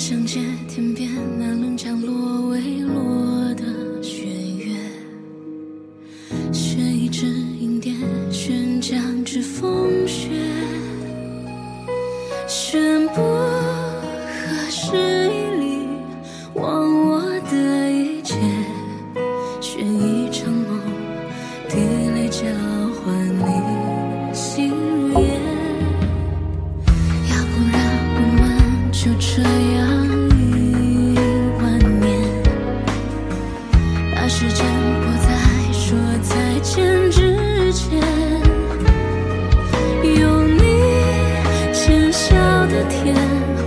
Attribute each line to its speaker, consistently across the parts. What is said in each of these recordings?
Speaker 1: 想借天边那轮降落未落的。天。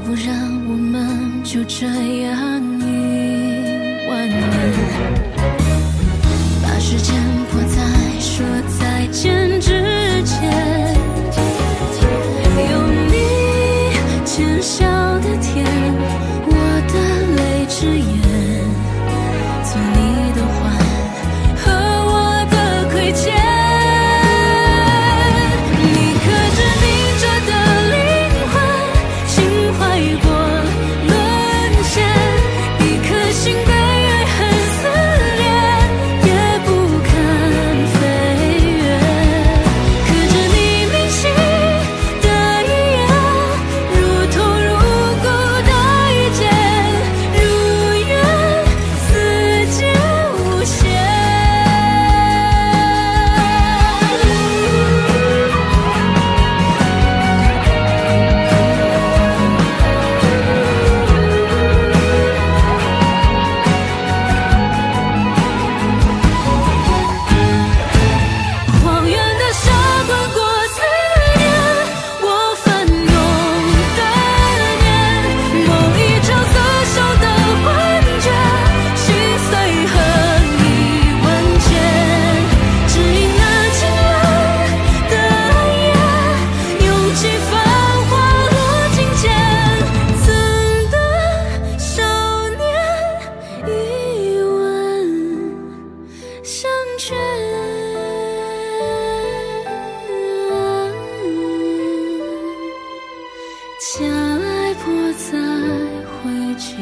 Speaker 1: 不让我们就这样一万年，把时间活在说再见之前。有你浅笑的甜，我的泪之言。下来，不再回去。